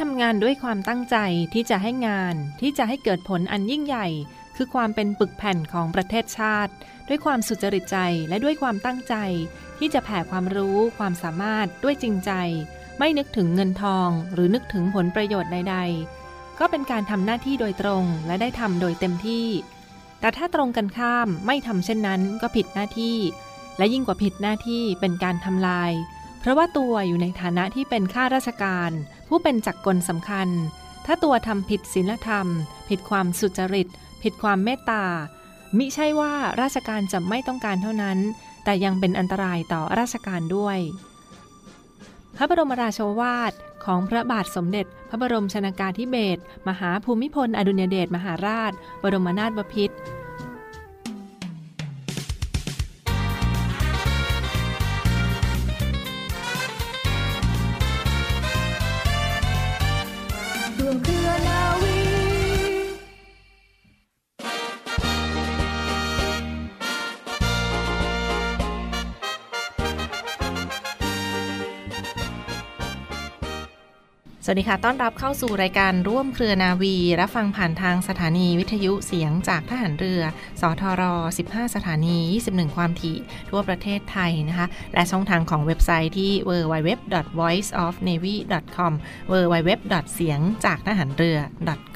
ทำงานด้วยความตั้งใจที่จะให้งานที่จะให้เกิดผลอันยิ่งใหญ่ คือความเป็นปึกแผ่นของประเทศชาติ ด้วยความสุจริตใจและด้วยความตั้งใจ ที่จะแผ่ความรู้ความสามารถด้วยจริงใจ ไม่นึกถึงเงินทอง หรือนึกถึงผลประโยชน์ใด ๆ ก็เป็นการทำหน้าที่โดยตรงและได้ทำโดยเต็มที่ แต่ถ้าตรงกันข้ามไม่ทำเช่นนั้นก็ผิดหน้าที่ และยิ่งกว่าผิดหน้าที่เป็นการทำลาย เพราะว่าตัวอยู่ในฐานะที่เป็นข้าราชการ ผู้เป็นจักรกลสำคัญ ถ้าตัวทำผิดศีลธรรม ผิดความสุจริต ผิดความเมตตา มิใช่ว่าราชการจะไม่ต้องการเท่านั้น แต่ยังเป็นอันตรายต่อราชการด้วย พระบรมราชวาทของพระบาทสมเด็จ พระบรมชนากาธิเบศรมหาภูมิพล อดุลยเดชมหาราช บรมนาถบพิตร สวัสดีค่ะ ต้อนรับเข้าสู่รายการร่วมเครือนาวี รับฟังผ่านทางสถานีวิทยุเสียงจากทหารเรือ สทร 15 สถานี 21 ความถี่ ทั่วประเทศไทยนะคะ และช่องทางของเว็บไซต์ที่ www.voiceofnavy.com www. เสียงจากทหารเรือ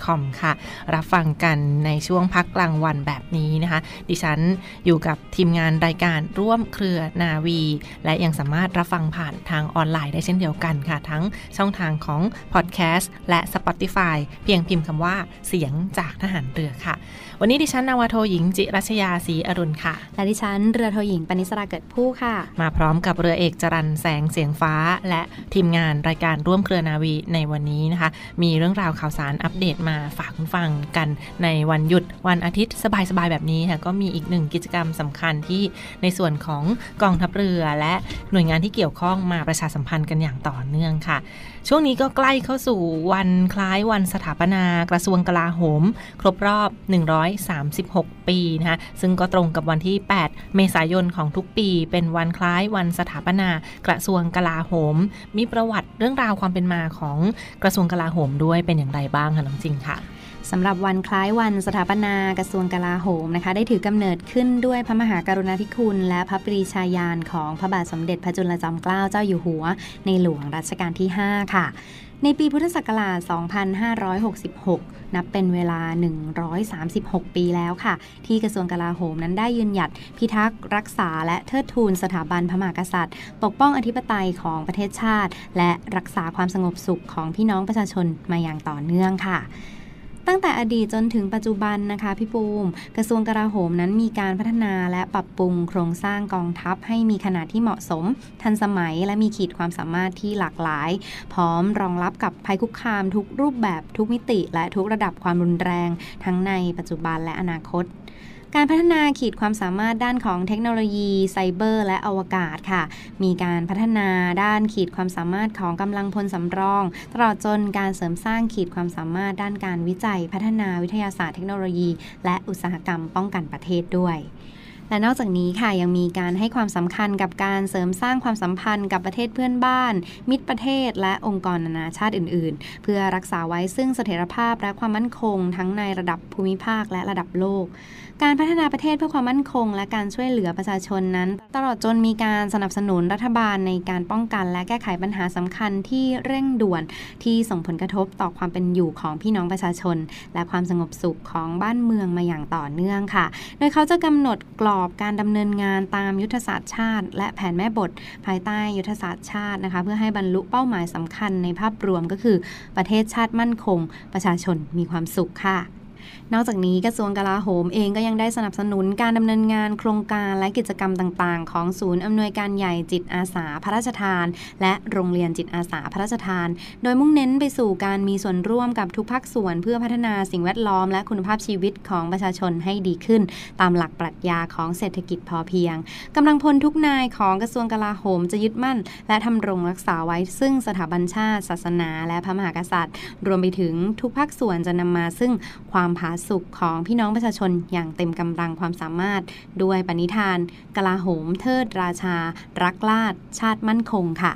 .com ค่ะ รับฟังกันในช่วงพักกลางวันแบบนี้นะคะ ดิฉันอยู่กับทีมงานรายการร่วมเครือนาวี และยังสามารถรับฟังผ่านทางออนไลน์ได้เช่นเดียวกันค่ะ ทั้งช่องทางของพอดแคสต์และ Spotify เพียงพิมพ์คำว่าเสียงจากทหารเรือค่ะ วันนี้ดิฉันนาวาโทหญิงจิรัชยาศรีอรุณค่ะ และดิฉันเรือโทหญิงปณิสราเกิดผู้ค่ะ มาพร้อมกับเรือเอกจรันแสงเสียงฟ้า และทีมงานรายการร่วมเครือนาวีในวันนี้นะคะ มีเรื่องราวข่าวสารอัปเดตมาฝากคุณฟังกันในวันหยุดวันอาทิตย์สบายๆแบบนี้ค่ะก็มีอีกหนึ่งกิจกรรมสำคัญที่ในส่วนของกองทัพเรือและหน่วยงานที่เกี่ยวข้องมาประชาสัมพันธ์กันอย่างต่อเนื่องค่ะ ช่วงนี้ก็ใกล้เข้าสู่วันคล้ายวันสถาปนากระทรวงกลาโหม ครบรอบ 136 ปีนะคะซึ่งก็ตรงกับวันที่ 8 เมษายนของทุกปี เป็นวันคล้ายวันสถาปนากระทรวงกลาโหม มีประวัติเรื่องราวความเป็นมาของกระทรวงกลาโหมด้วยเป็นอย่างไรบ้างคะน้องจริงค่ะ สำหรับวันคล้ายวันสถาปนากระทรวงกลาโหมนะคะ ได้ถือกำเนิดขึ้นด้วยพระมหากรุณาธิคุณ และพระปรีชาญาณของพระบาทสมเด็จพระจุลจอมเกล้าเจ้าอยู่หัว ในหลวงรัชกาลที่ 5 ค่ะในปีพุทธศักราช 2566 นับเป็นเวลา 136 ปีแล้วค่ะ ที่กระทรวงกลาโหมนั้นได้ยืนหยัด พิทักษ์รักษาและเทิดทูนสถาบันพระมหากษัตริย์ ปกป้องอธิปไตยของประเทศชาติ และรักษาความสงบสุขของพี่น้องประชาชนมาอย่างต่อเนื่องค่ะ ตั้งแต่อดีตจนถึงปัจจุบันนะคะพี่ปูม กระทรวงกลาโหมนั้นมีการพัฒนาและปรับปรุงโครงสร้างกองทัพให้มีขนาดที่เหมาะสม ทันสมัยและมีขีดความสามารถที่หลากหลาย พร้อมรองรับกับภัยคุกคามทุกรูปแบบทุกมิติ และทุกระดับความรุนแรง ทั้งในปัจจุบันและอนาคต การพัฒนาขีดความสามารถด้านของเทคโนโลยีไซเบอร์ และอวกาศค่ะ มีการพัฒนาด้านขีดความสามารถของกำลังพลสำรอง ตลอดจนการเสริมสร้างขีดความสามารถด้านการวิจัย พัฒนาวิทยาศาสตร์เทคโนโลยี และอุตสาหกรรมป้องกันประเทศด้วยและนอกจากนี้ค่ะยังมีการให้ความสำคัญกับการเสริมสร้างความสัมพันธ์กับประเทศเพื่อนบ้าน มิตรประเทศ และองค์กรนานาชาติอื่น ๆ เพื่อรักษาไว้ซึ่งเสถียรภาพและความมั่นคง ทั้งในระดับภูมิภาคและระดับโลก การพัฒนาประเทศเพื่อความมั่นคง และการช่วยเหลือประชาชนนั้น ตลอดจนมีการสนับสนุนรัฐบาลในการป้องกัน และแก้ไขปัญหาสำคัญที่เร่งด่วนที่ส่งผลกระทบต่อความเป็นอยู่ของพี่น้องประชาชน และความสงบสุขของบ้านเมืองมาอย่างต่อเนื่องค่ะ โดยเขาจะกำหนดกรอบการดำเนินงานตามยุทธศาสตร์ชาติ และแผนแม่บท ภายใต้ยุทธศาสตร์ชาตินะคะเพื่อให้บรรลุเป้าหมายสำคัญในภาพรวมก็คือ ประเทศชาติมั่นคง ประชาชนมีความสุขค่ะ นอกจากนี้กระทรวงกลาโหมเองก็ยังได้สนับสนุนการดำเนินงานโครงการและกิจกรรมต่างๆ ของศูนย์อำนวยการใหญ่จิตอาสาพระราชทาน และโรงเรียนจิตอาสาพระราชทาน โดยมุ่งเน้นไปสู่การมีส่วนร่วมกับทุกภาคส่วน เพื่อพัฒนาสิ่งแวดล้อมและคุณภาพชีวิตของประชาชนให้ดีขึ้น ตามหลักปรัชญาของเศรษฐกิจพอเพียงกำลังพลทุกนายของกระทรวงกลาโหมจะยึดมั่น และทำรงรักษาไว้ซึ่งสถาบันชาติ ศาสนา และพระมหากษัตริย์ รวมไปถึงทุกภาคส่วนจะนำมาซึ่งความผาสุขของพี่น้องประชาชนอย่างเต็มกำลังความสามารถ ด้วยปณิธาน กลาโหมเทิดราชา รักลาดชาติมั่นคงค่ะ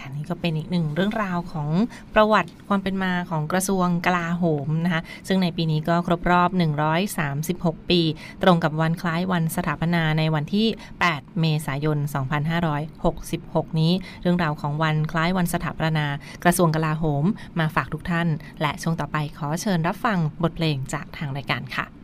ค่ะนี่ก็เป็นอีกหนึ่งเรื่องราวของประวัติความเป็นมาของกระทรวงกลาโหมนะคะซึ่งในปีนี้ก็ครบรอบ 136 ปี ตรงกับวันคล้ายวันสถาปนาในวันที่ 8 เมษายน 2566 นี้ เรื่องราวของวันคล้ายวันสถาปนากระทรวงกลาโหมมาฝากทุกท่าน และช่วงต่อไปขอเชิญรับฟังบทเพลงจากทางรายการค่ะ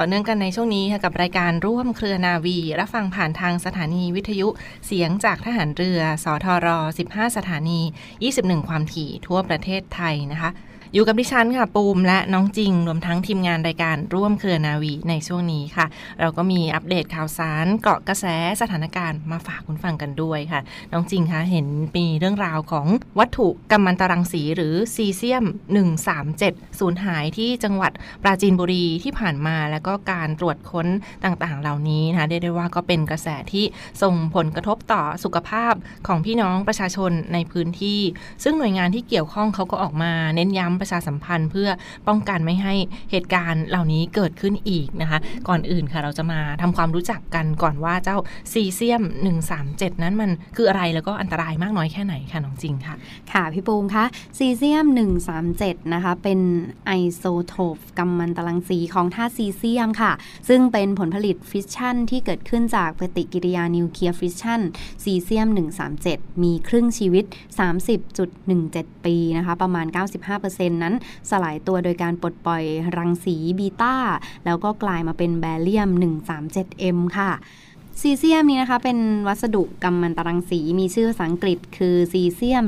ต่อเนื่องกันในช่วงนี้ค่ะกับรายการร่วมเครือนาวี รับฟังผ่านทางสถานีวิทยุเสียงจากทหารเรือ สทร 15 สถานี 21 ความถี่ทั่วประเทศไทยนะคะ อยู่กับดิฉันค่ะปูมและน้องจริง รวมทั้งทีมงานรายการร่วมเครือนาวีในช่วงนี้ค่ะ เราก็มีอัปเดตข่าวสารเกาะกระแสสถานการณ์มาฝากคุณฟังกันด้วยค่ะ น้องจริงคะเห็นมีเรื่องราวของวัตถุกัมมันตรังสีหรือซีเซียม 137สูญหายที่จังหวัดปราจีนบุรีที่ผ่านมา แล้วก็การตรวจค้นต่างๆ เหล่านี้นะคะเรียกได้ว่าก็เป็นกระแสที่ส่งผลกระทบต่อสุขภาพของพี่น้องประชาชนในพื้นที่ ซึ่งหน่วยงานที่เกี่ยวข้องเขาก็ออกมาเน้นย้ำประชาสัมพันธ์ เพื่อป้องกันไม่ให้เหตุการณ์เหล่านี้เกิดขึ้นอีกนะคะ ก่อนอื่นค่ะเราจะมาทำความรู้จักกันก่อนว่าเจ้าซีเซียม 137 นั้นมันคืออะไรแล้วก็อันตรายมากน้อยแค่ไหนค่ะน้องจริงค่ะ ค่ะพี่ปูมคะซีเซียม 137 นะคะ เป็นไอโซโทปกัมมันตรังสีของธาตุซีเซียมค่ะ ซึ่งเป็นผลผลิตฟิชชันที่เกิดขึ้นจากปฏิกิริยานิวเคลียร์ฟิชชันซีเซียม 137 มีครึ่งชีวิต 30.17 ปีนะคะ ประมาณ 95%นั้นสลายตัวโดยการปลดปล่อยรังสีบีตาแล้วก็กลายมาเป็นแบเรียม 137M ค่ะ ซีเซียมนี้นะคะเป็นวัสดุกัมมันตรังสี มีชื่อภาษาอังกฤษคือซีเซียม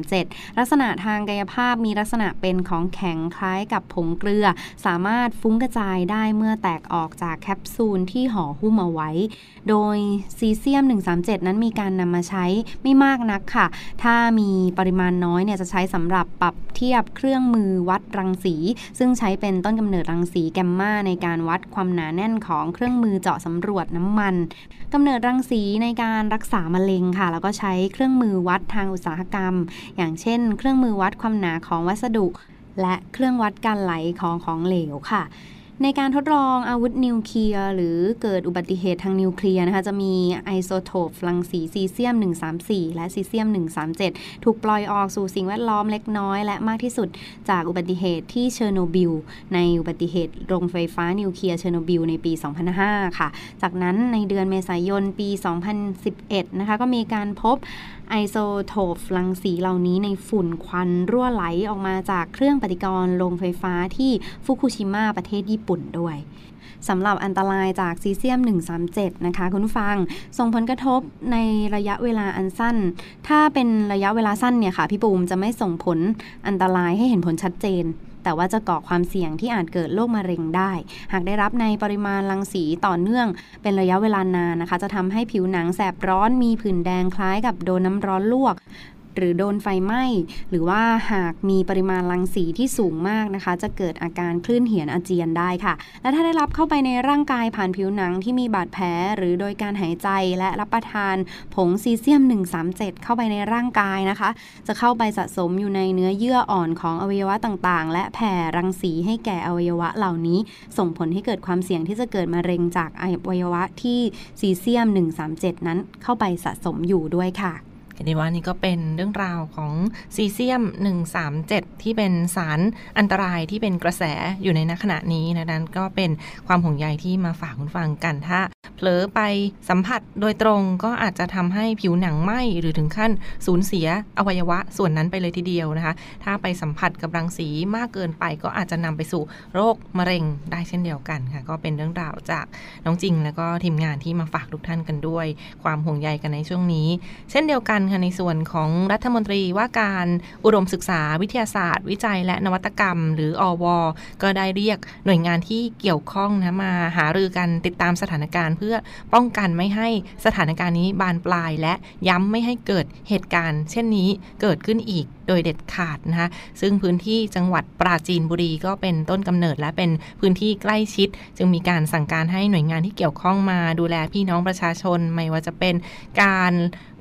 137 ลักษณะทางกายภาพมีลักษณะเป็นของแข็งคล้ายกับผงเกลือ สามารถฟุ้งกระจายได้เมื่อแตกออกจากแคปซูลที่ห่อหุ้มเอาไว้ โดยซีเซียม 137 นั้นมีการนำมาใช้ไม่มากนักค่ะ ถ้ามีปริมาณน้อยเนี่ยจะใช้สำหรับปรับเทียบเครื่องมือวัดรังสี ซึ่งใช้เป็นต้นกำเนิดรังสีแกมมาในการวัดความหนาแน่นของเครื่องมือเจาะสำรวจน้ำมันกำเนิดรังสีในการรักษามะเร็งค่ะ แล้วก็ใช้เครื่องมือวัดทางอุตสาหกรรม อย่างเช่น เครื่องมือวัดความหนาของวัสดุ และเครื่องวัดการไหลของของเหลวค่ะ ในการทดลองอาวุธนิวเคลียร์หรือเกิดอุบัติเหตุทางนิวเคลียร์นะคะ จะมีไอโซโทปรังสีซีเซียม 134 และซีเซียม 137 ถูกปล่อยออกสู่สิ่งแวดล้อมเล็กน้อย และมากที่สุดจากอุบัติเหตุที่เชอร์โนบิล ในอุบัติเหตุโรงไฟฟ้านิวเคลียร์เชอร์โนบิลในปี 2005 ค่ะ จากนั้นในเดือนเมษายนปี 2011 นะคะก็มีการพบ ไอโซโทปรังสีเหล่านี้ในฝุ่นควันรั่วไหลออกมาจากเครื่องปฏิกรณ์โรงไฟฟ้าที่ฟุกุชิมะประเทศญี่ปุ่นด้วยสำหรับอันตรายจากซีเซียม 137 นะคะ คุณผู้ฟัง ส่งผลกระทบในระยะเวลาอันสั้น ถ้าเป็นระยะเวลาสั้นเนี่ยค่ะ พี่ปูมจะไม่ส่งผลอันตรายให้เห็นผลชัดเจน แต่ว่าจะก่อความเสี่ยงที่อาจเกิดโรคมะเร็งได้ หากได้รับในปริมาณรังสีต่อเนื่อง เป็นระยะเวลานานนะคะ จะทำให้ผิวหนังแสบร้อนมีผื่นแดงคล้ายกับโดนน้ำร้อนลวก หรือโดนไฟไหม้ หรือว่าหากมีปริมาณรังสีที่สูงมากนะคะ จะเกิดอาการคลื่นเหียนอาเจียนได้ค่ะ และถ้าได้รับเข้าไปในร่างกายผ่านผิวหนังที่มีบาดแผลหรือโดยการหายใจและรับประทานผงซีเซียม 137 เข้าไปในร่างกายนะคะ จะเข้าไปสะสมอยู่ในเนื้อเยื่ออ่อนของอวัยวะต่างๆ และแผ่รังสีให้แก่อวัยวะเหล่านี้ ส่งผลให้เกิดความเสี่ยงที่จะเกิดมะเร็งจากอวัยวะที่ซีเซียม 137 นั้นเข้าไปสะสมอยู่ด้วยค่ะ เห็นได้ว่านี่ก็เป็นเรื่องราวของซีเซียม 137 ที่เป็นสารอันตรายที่เป็นกระแสอยู่ในณขณะนี้นะนั้นก็เป็นความห่วงใยที่มาฝากคุณฟังกันถ้าเผลอไปสัมผัสโดยตรงก็อาจจะทำให้ผิวหนังไหม้หรือถึงขั้นสูญเสียอวัยวะส่วนนั้นไปเลยทีเดียวนะคะ ถ้าไปสัมผัสกับรังสีมากเกินไปก็อาจจะนำไปสู่โรคมะเร็งได้เช่นเดียวกันค่ะ ก็เป็นเรื่องราวจากน้องจริง แล้วก็ทีมงานที่มาฝากทุกท่านกันด้วย ความห่วงใยกันในช่วงนี้ เช่นเดียวกันค่ะในส่วนของรัฐมนตรีว่าการอุดมศึกษาวิทยาศาสตร์ วิจัย และนวัตกรรม หรืออว ก็ได้เรียกหน่วยงานที่เกี่ยวข้องนะมาหารือกันติดตามสถานการณ์ เพื่อป้องกันไม่ให้สถานการณ์นี้บานปลาย และย้ำไม่ให้เกิดเหตุการณ์ เช่นนี้เกิดขึ้นอีกโดยเด็ดขาดนะคะซึ่งพื้นที่จังหวัดปราจีนบุรีก็เป็นต้นกำเนิด และเป็นพื้นที่ใกล้ชิด จึงมีการสั่งการให้หน่วยงานที่เกี่ยวข้องมาดูแลพี่น้องประชาชนไม่ว่าจะเป็นการ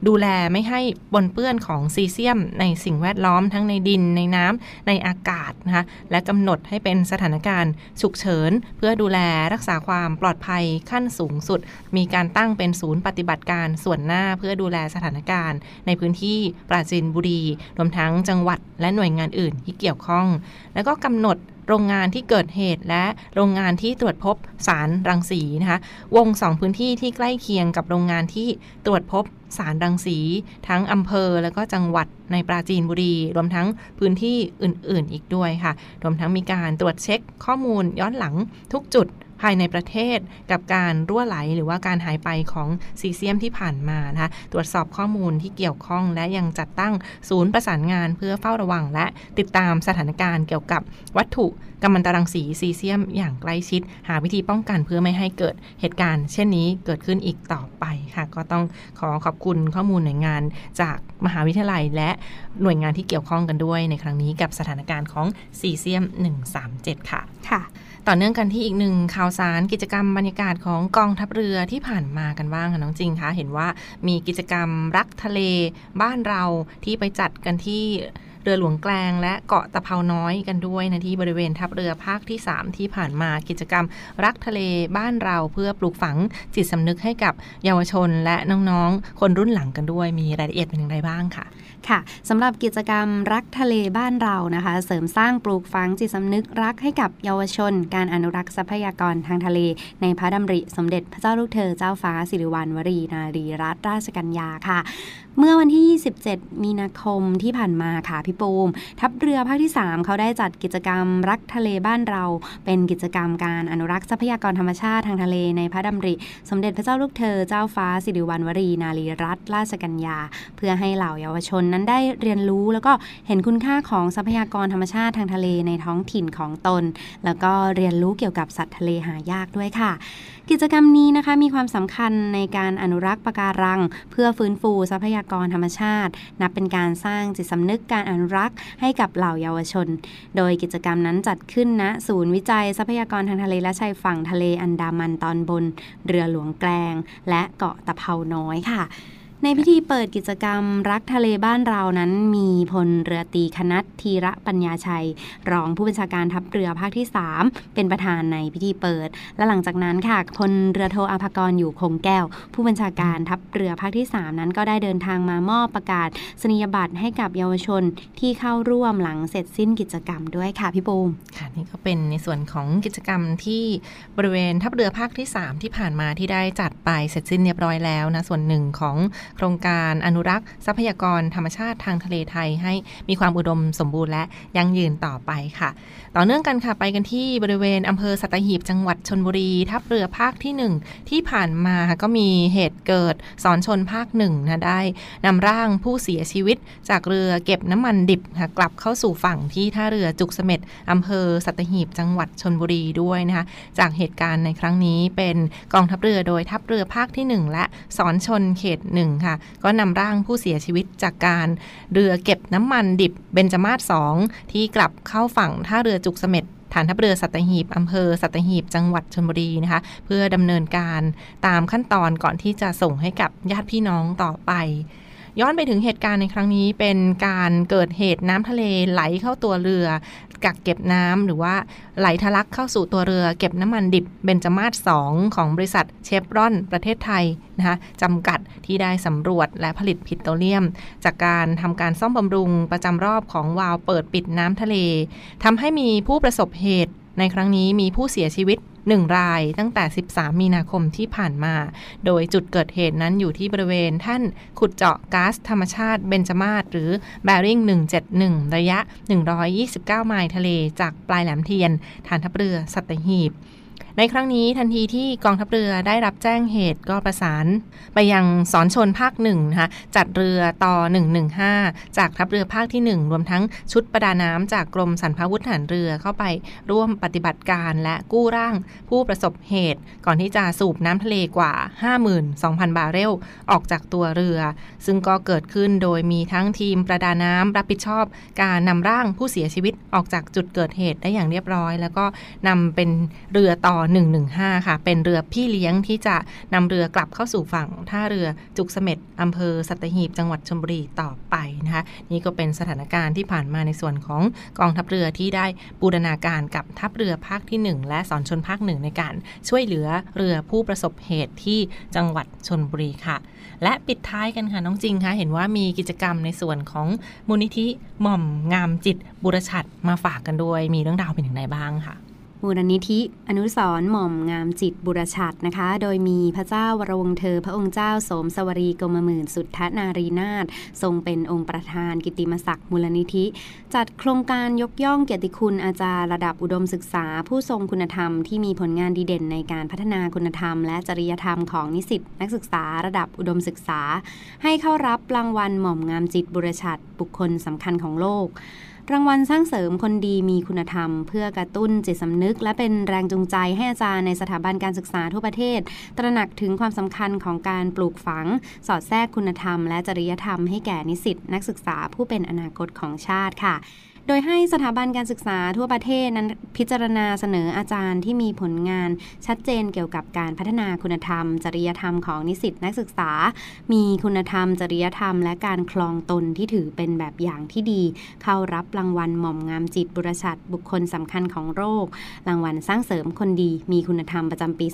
ดูแลไม่ให้ปนเปื้อนของซีเซียม ในสิ่งแวดล้อมทั้งในดินในน้ำในอากาศนะคะและกำหนดให้เป็นสถานการณ์ฉุกเฉิน เพื่อดูแลรักษาความปลอดภัยขั้นสูงสุด มีการตั้งเป็นศูนย์ปฏิบัติการส่วนหน้าเพื่อดูแลสถานการณ์ ในพื้นที่ปราจีนบุรี รวมทั้งจังหวัดและหน่วยงานอื่นที่เกี่ยวข้อง แล้วก็กำหนด โรงงานที่เกิดเหตุและโรงงานที่ตรวจพบสารรังสีนะคะวงสองพื้นที่ที่ใกล้เคียงกับโรงงานที่ตรวจพบสารรังสี ทั้งอำเภอแล้วก็จังหวัดในปราจีนบุรี รวมทั้งพื้นที่อื่น ๆ อีกด้วยค่ะ รวมทั้งมีการตรวจเช็คข้อมูลย้อนหลังทุกจุด ภายในประเทศกับการรั่วไหลหรือว่าการหายไปของซีเซียมที่ผ่านมานะคะตรวจสอบข้อมูลที่เกี่ยวข้อง และยังจัดตั้งศูนย์ประสานงานเพื่อเฝ้าระวัง และติดตามสถานการณ์เกี่ยวกับวัตถุกัมมันตรังสีซีเซียมอย่างใกล้ชิด หาวิธีป้องกันเพื่อไม่ให้เกิดเหตุการณ์ เช่นนี้เกิดขึ้นอีกต่อไปค่ะ ก็ต้องขอขอบคุณข้อมูลหน่วยงานจากมหาวิทยาลัย และหน่วยงานที่เกี่ยวข้องกันด้วยในครั้งนี้กับสถานการณ์ของซีเซียม 137 ค่ะค่ะ ต่อเนื่องกันที่อีกหนึ่งข่าวสารกิจกรรมบรรยากาศของกองทัพเรือที่ผ่านมากันบ้างค่ะน้องจริงคะเห็นว่ามีกิจกรรมรักทะเลบ้านเราที่ไปจัดกันที่ เรือหลวงแกลงและเกาะตะเภาน้อยกันด้วยนะที่บริเวณทัพเรือภาคที่ 3 ที่ผ่านมากิจกรรม รักทะเลบ้านเราเพื่อปลูกฝังจิตสำนึกให้กับเยาวชนและน้องๆ คนรุ่นหลังกันด้วยมีรายละเอียดเป็นอย่างไรบ้างค่ะค่ะสำหรับกิจกรรมรักทะเลบ้านเรานะคะ เสริมสร้างปลูกฝังจิตสำนึกรักให้กับเยาวชน การอนุรักษ์ทรัพยากรทางทะเล ในพระดำริสมเด็จพระเจ้าลูกเธอเจ้าฟ้าสิริวัณวรีนารีรัตนราชกัญญาค่ะ เมื่อวันที่ 27 มีนาคมที่ผ่านมาค่ะพี่ปูม ทัพเรือภาคที่ 3 เขาได้จัดกิจกรรมรักทะเลบ้านเรา เป็นกิจกรรมการอนุรักษ์ทรัพยากรธรรมชาติทางทะเลในพระดำริ สมเด็จพระเจ้าลูกเธอเจ้าฟ้าสิริวัณวรี นารีรัตนราชกัญญา เพื่อให้เหล่าเยาวชนนั้นได้เรียนรู้ แล้วก็เห็นคุณค่าของทรัพยากรธรรมชาติทางทะเลในท้องถิ่นของตน แล้วก็เรียนรู้เกี่ยวกับสัตว์ทะเลหายากด้วยค่ะ กิจกรรมนี้นะคะมีความสำคัญในการอนุรักษ์ปะการัง เพื่อฟื้นฟูทรัพยากรธรรมชาติ นับเป็นการสร้างจิตสำนึกการอนุรักษ์ให้กับเหล่าเยาวชน โดยกิจกรรมนั้นจัดขึ้นณศูนย์วิจัยทรัพยากรทางทะเลและชายฝั่งทะเลอันดามันตอนบน เรือหลวงแกลง และเกาะตะเภาน้อยค่ะ ในพิธีเปิดกิจกรรมรักทะเลบ้านเรานั้น มีพลเรือตีคณัตธีระปัญญาชัย รองผู้บัญชาการทัพเรือภาคที่ 3 เป็นประธานในพิธีเปิด และหลังจากนั้นค่ะพลเรือโทอาภากรอยู่คงแก้ว ผู้บัญชาการทัพเรือภาคที่ 3 นั้นก็ได้เดินทางมามอบประกาศสนียบัตรให้กับเยาวชนที่เข้าร่วมหลังเสร็จสิ้นกิจกรรมด้วยค่ะพี่ปูมค่ะนี่ก็เป็นในส่วนของกิจกรรมที่บริเวณทัพเรือภาคที่ 3 ที่ผ่านมาที่ได้จัดไปเสร็จสิ้นเรียบร้อยแล้วนะส่วนหนึ่งของโครงการอนุรักษ์ทรัพยากรธรรมชาติทางทะเลไทย ให้มีความอุดมสมบูรณ์และยั่งยืนต่อไปค่ะ ต่อเนื่องกันค่ะไปกันที่บริเวณอำเภอสัตหีบจังหวัดชนบุรี ทัพเรือภาคที่ 1 ที่ผ่านมาก็มีเหตุเกิดสอนชนภาคหนึ่งนะได้นำร่างผู้เสียชีวิต จากเรือเก็บน้ำมันดิบค่ะกลับเข้าสู่ฝั่งที่ท่าเรือจุกเสม็ดอำเภอสัตหีบจังหวัดชนบุรีด้วยนะคะจากเหตุการณ์ในครั้งนี้เป็นกองทัพเรือโดยทัพเรือภาคที่ 1 และสอนชนเขตหนึ่งค่ะ ก็นำร่างผู้เสียชีวิตจากการเรือเก็บน้ำมันดิบเบญจมาศ2ที่กลับเข้าฝั่งท่าเรือจุกเสม็ดฐานทัพเรือสัตหีบอำเภอสัตหีบจังหวัดชลบุรีนะคะ เพื่อดำเนินการตามขั้นตอนก่อนที่จะส่งให้กับญาติพี่น้องต่อไปย้อนไปถึงเหตุการณ์ในครั้งนี้เป็นการเกิดเหตุน้ำทะเลไหลเข้าตัวเรือ กักเก็บน้ำหรือว่าไหลทะลักเข้าสู่ตัวเรือเก็บน้ำมันดิบเบนจมาศ2ของบริษัทเชฟรอนประเทศไทยนะคะจำกัดที่ได้สำรวจและผลิตปิโตรเลียม จากการทำการซ่อมบำรุงประจำรอบของวาล์วเปิดปิดน้ำทะเลทำให้มีผู้ประสบเหตุในครั้งนี้มีผู้เสียชีวิต 1 รายตั้งแต่ 13 มีนาคมที่ผ่านมา โดยจุดเกิดเหตุนั้นอยู่ที่บริเวณท่านขุดเจาะก๊าซธรรมชาติเบนจมาศหรือแบริ่ง 171 ระยะ 129 ไมล์ทะเลจากปลายแหลมเทียน ฐานทัพเรือสัตหีบ ในครั้งนี้ทันทีที่กองทัพเรือได้รับแจ้งเหตุก็ประสานไปยังสอนชนภาคหนึ่งนะคะจัดเรือต่อ 115 จากทัพเรือภาคที่ 1 รวมทั้งชุดประดาน้ำจากกรมสรรพาวุธทหารเรือเข้าไปร่วมปฏิบัติการและกู้ร่างผู้ประสบเหตุ ก่อนที่จะสูบน้ำทะเลกว่า 52,000 บาร์เรลออกจากตัวเรือ ซึ่งก็เกิดขึ้นโดยมีทั้งทีมประดาน้ำรับผิดชอบ การนำร่างผู้เสียชีวิตออกจากจุดเกิดเหตุได้อย่างเรียบร้อย แล้วก็นำเป็นเรือต่อ 115 ค่ะ เป็นเรือพี่เลี้ยงที่จะนำเรือกลับเข้าสู่ฝั่งท่าเรือจุกเสม็ดอำเภอสัตหีบจังหวัดชลบุรีต่อไปนะคะ นี่ก็เป็นสถานการณ์ที่ผ่านมาในส่วนของกองทัพเรือที่ได้บูรณาการกับทัพเรือภาคที่ 1 และสอนชนภาคหนึ่งในการช่วยเหลือเรือผู้ประสบเหตุที่จังหวัดชนบุรีค่ะ และปิดท้ายกันค่ะน้องจริงคะเห็นว่ามีกิจกรรมในส่วนของมูลนิธิหม่อมงามจิตบุรชัดมาฝากกันด้วย มีเรื่องราวเป็นอย่างไรบ้างค่ะ มูลนิธิอนุสรหม่อมงามจิตบุรชัดนะคะ โดยมีพระเจ้าวรวงเธอพระองค์เจ้าสมสวรีกรมหมื่นสุทธนารีนาถทรงเป็นองค์ประธานกิตติมศักดิ์มูลนิธิ จัดโครงการยกย่องเกียรติคุณอาจารย์ระดับอุดมศึกษา ผู้ทรงคุณธรรมที่มีผลงานดีเด่นในการพัฒนาคุณธรรม และจริยธรรมของนิสิตนักศึกษาระดับอุดมศึกษา ให้เข้ารับรางวัลหม่อมงามจิตบุรชัดบุคคลสำคัญของโลก รางวัลสร้างเสริมคนดีมีคุณธรรม เพื่อกระตุ้นจิตสำนึก และเป็นแรงจูงใจให้อาจารย์ในสถาบันการศึกษาทั่วประเทศ ตระหนักถึงความสำคัญของการปลูกฝัง สอดแทรกคุณธรรม และจริยธรรมให้แก่นิสิตนักศึกษาผู้เป็นอนาคตของชาติค่ะ โดยให้สถาบันการศึกษาทั่วประเทศนั้นพิจารณาเสนออาจารย์ที่มีผลงานชัดเจนเกี่ยวกับการพัฒนาคุณธรรม จริยธรรมของนิสิตนักศึกษา มีคุณธรรม จริยธรรม และการคลองตนที่ถือเป็นแบบอย่างที่ดี เข้ารับรางวัลหม่อมงามจิตบุรชัดบุคคลสำคัญของโลกรางวัลสร้างเสริมคนดี มีคุณธรรมประจำปี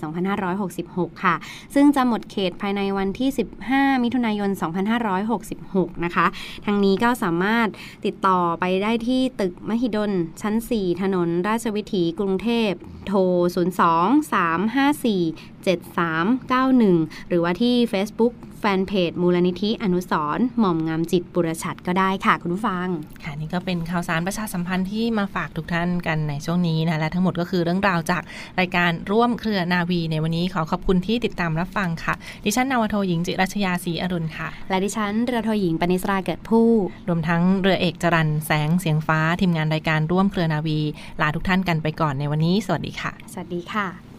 2566 ค่ะ ซึ่งจะหมดเขตภายในวันที่ 15 มิถุนายน 2566 นะคะทางนี้ก็สามารถติดต่อไปได้ที่ที่ตึกมหิดล ชั้น 4 ถนนราชวิถีกรุงเทพ โทร 02 354 7391 หรือว่าที่ Facebook แฟนเพจมูลนิธิอนุสรณ์หม่อมงามจิตบุรชัดก็ได้ค่ะคุณผู้ฟัง ค่ะนี่ก็เป็นข่าวสารประชาสัมพันธ์ที่มาฝากทุกท่านกันในช่วงนี้นะและทั้งหมดก็คือเรื่องราวจากรายการร่วมเครือนาวี ในวันนี้ขอขอบคุณที่ติดตามรับฟังค่ะ ดิฉันนาวโทหญิงจิรัชยาศรีอรุณค่ะ และดิฉันเรือโทหญิงปณิสราเกิดผู้ รวมทั้งเรือเอกจรันแสงเสียงฟ้าทีมงานรายการร่วมเครือนาวี ลาทุกท่านกันไปก่อนในวันนี้ สวัสดีค่ะ สวัสดีค่ะ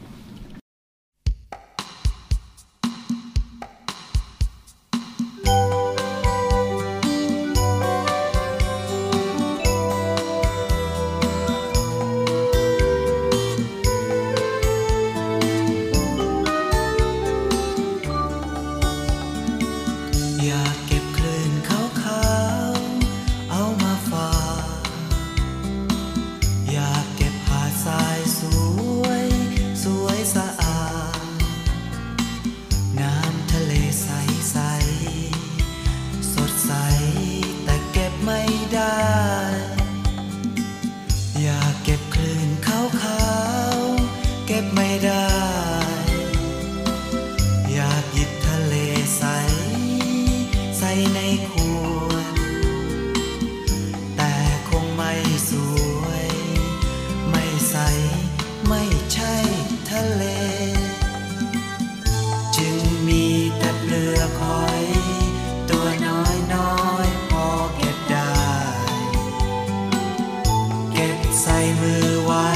ใส่มือไว้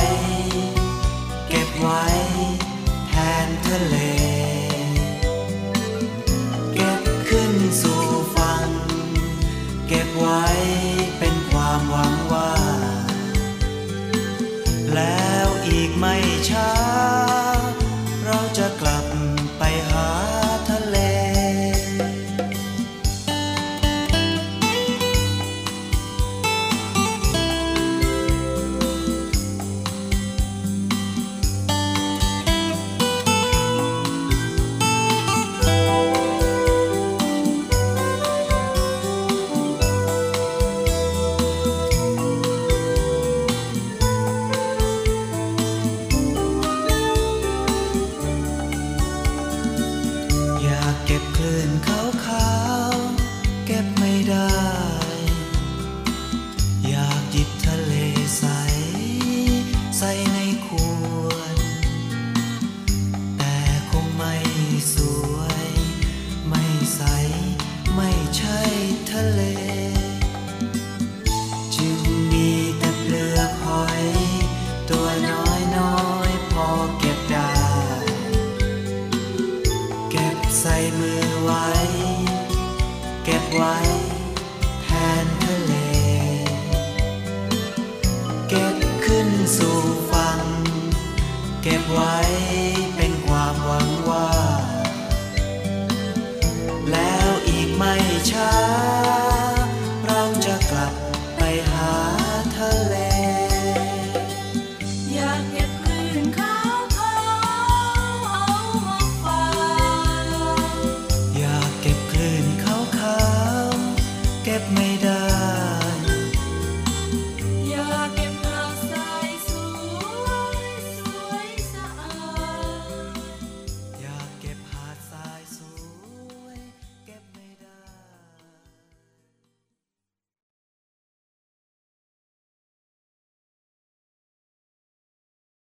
สู่ฟัง เก็บไว้